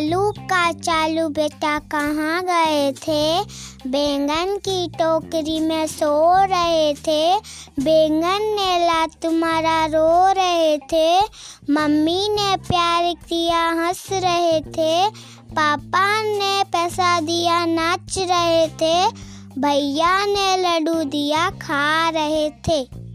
चालू बेटा कहाँ गए थे? बैंगन की टोकरी में सो रहे थे। बैंगन ने ला तुम्हारा रो रहे थे। मम्मी ने प्यार किया, हंस रहे थे। पापा ने पैसा दिया, नाच रहे थे। भैया ने लड्डू दिया, खा रहे थे।